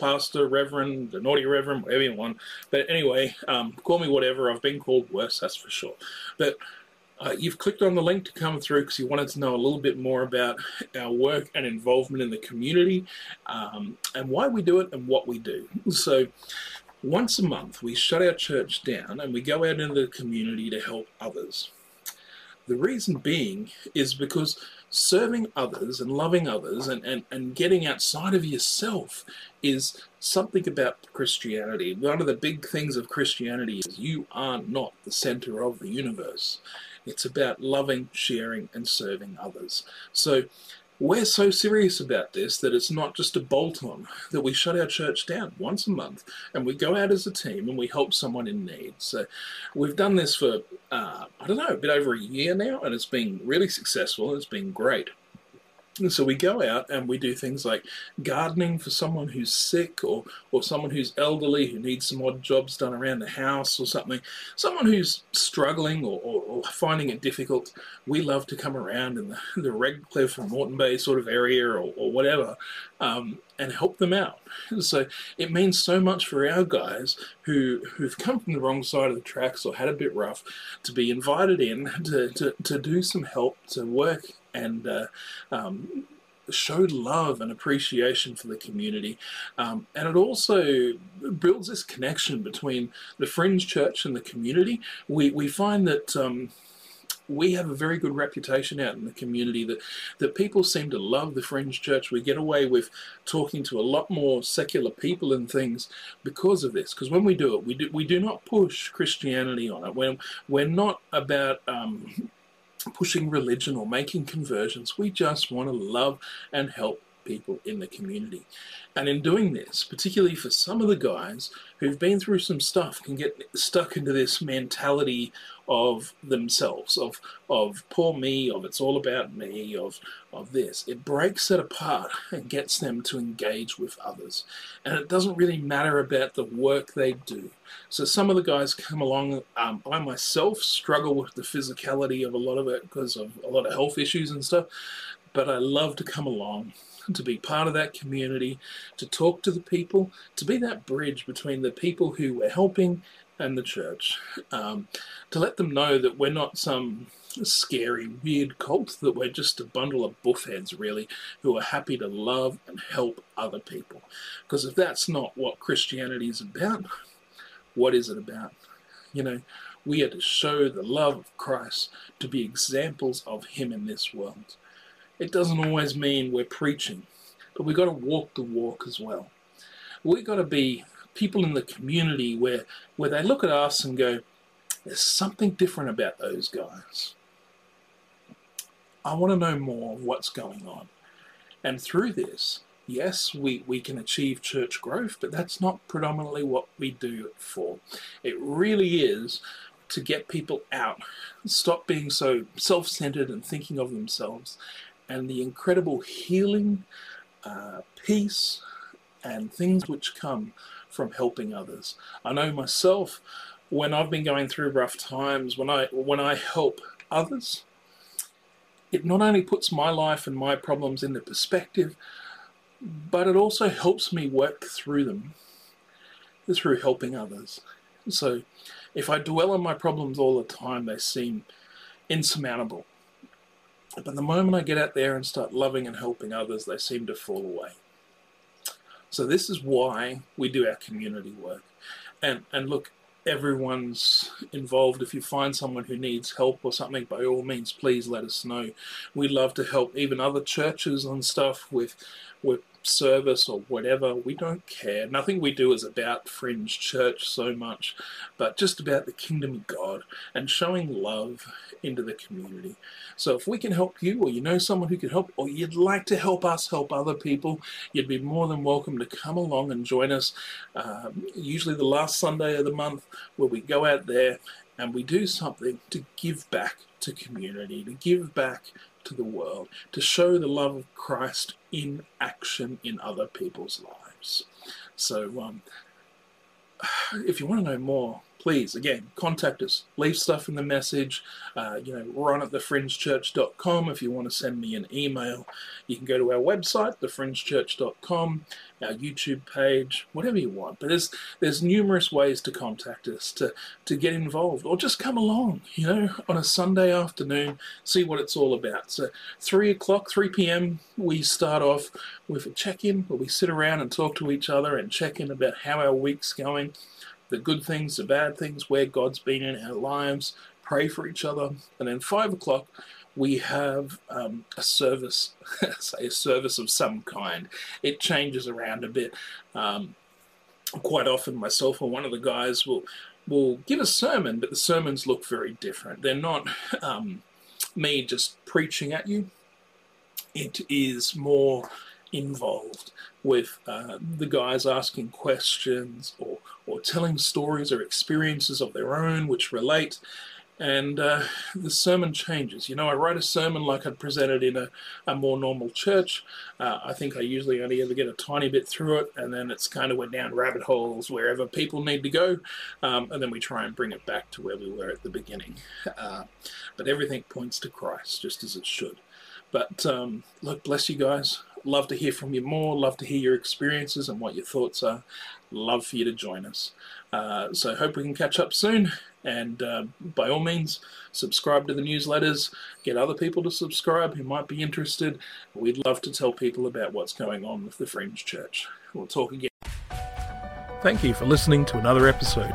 pastor, reverend, the naughty reverend, whatever you want. But anyway, um, call me whatever. I've been called worse, that's for sure. But uh, you've clicked on the link to come through because you wanted to know a little bit more about our work and involvement in the community um, and why we do it and what we do. So, once a month, we shut our church down and we go out into the community to help others. The reason being is because serving others and loving others and, and, and getting outside of yourself is something about Christianity. One of the big things of Christianity is you are not the center of the universe. It's about loving, sharing, and serving others. So we're so serious about this that it's not just a bolt on, that we shut our church down once a month and we go out as a team and we help someone in need. So we've done this for, uh, I don't know, a bit over a year now and it's been really successful. It's been great. And so we go out and we do things like gardening for someone who's sick or, or someone who's elderly who needs some odd jobs done around the house or something. Someone who's struggling or, or, finding it difficult. We love to come around in the, the Redcliffe or Moreton Bay sort of area or, or whatever um, and help them out. So it means so much for our guys who, who've come from the wrong side of the tracks or had a bit rough to be invited in to, to, to do some help, to work and uh, um, showed love and appreciation for the community. Um, and it also builds this connection between the Fringe Church and the community. We, we find that. Um, we have a very good reputation out in the community that, that people seem to love the Fringe Church. We get away with talking to a lot more secular people and things because of this. Because when we do it, we do we do not push Christianity on it. We're, we're not about um, pushing religion or making conversions. We just want to love and help people in the community. And in doing this, particularly for some of the guys who've been through some stuff, can get stuck into this mentality of themselves, of of poor me, of it's all about me, of of this. It breaks it apart and gets them to engage with others. And it doesn't really matter about the work they do. So some of the guys come along. Um, I myself struggle with the physicality of a lot of it because of a lot of health issues and stuff. But I love to come along to be part of that community, to talk to the people, to be that bridge between the people who we're helping and the church, um, to let them know that we're not some scary, weird cult, that we're just a bundle of buffheads, really, who are happy to love and help other people. Because if that's not what Christianity is about, what is it about? You know, we are to show the love of Christ, to be examples of Him in this world. It doesn't always mean we're preaching, but we've got to walk the walk as well. We've got to be people in the community where, where they look at us and go, there's something different about those guys. I want to know more of what's going on. And through this, yes, we, we can achieve church growth, but that's not predominantly what we do it for. It really is to get people out, stop being so self centered and thinking of themselves, and the incredible healing, uh, peace, and things which come from helping others. I know myself when I've been going through rough times, when I when I help others, it not only puts my life and my problems into perspective, but it also helps me work through them through helping others. So if I dwell on my problems all the time, they seem insurmountable. But the moment I get out there and start loving and helping others, they seem to fall away. So this is why we do our community work. And and look, everyone's involved. If you find someone who needs help or something, by all means, please let us know. We love to help even other churches and stuff with with service or whatever, we don't care. Nothing we do is about Fringe Church so much, but just about the kingdom of God and showing love into the community. So if we can help you, or you know someone who can help, or you'd like to help us help other people, you'd be more than welcome to come along and join us. Um, usually the last Sunday of the month, where we go out there and we do something to give back to community, to give back to the world, to show the love of Christ in action in other people's lives. So, um, if you want to know more, please, again, contact us. Leave stuff in the message. Uh, you know, ron at thefringechurch.com if you want to send me an email. You can go to our website, thefringechurch.com, our YouTube page, whatever you want. But there's there's numerous ways to contact us, to, to get involved, or just come along, you know, on a Sunday afternoon, see what it's all about. So 3 o'clock, 3 p.m., we start off with a check-in where we sit around and talk to each other and check in about how our week's going the good things, the bad things, where God's been in our lives, pray for each other. And then five o'clock, we have um, a service, say a service of some kind. It changes around a bit. Um, quite often, myself or one of the guys will will give a sermon, but the sermons look very different. They're not um, me just preaching at you. It is more involved with uh, the guys asking questions or, or telling stories or experiences of their own which relate. And uh, the sermon changes. You know, I write a sermon like I'd presented in a, a more normal church. Uh, I think I usually only ever get a tiny bit through it, and then it's kind of went down rabbit holes wherever people need to go. Um, and then we try and bring it back to where we were at the beginning. Uh, but everything points to Christ, just as it should. But um, look, bless you guys. Love to hear from you more. Love to hear your experiences and what your thoughts are. Love for you to join us. Uh, so hope we can catch up soon. And uh, by all means, subscribe to the newsletters. Get other people to subscribe who might be interested. We'd love to tell people about what's going on with the Fringe Church. We'll talk again. Thank you for listening to another episode.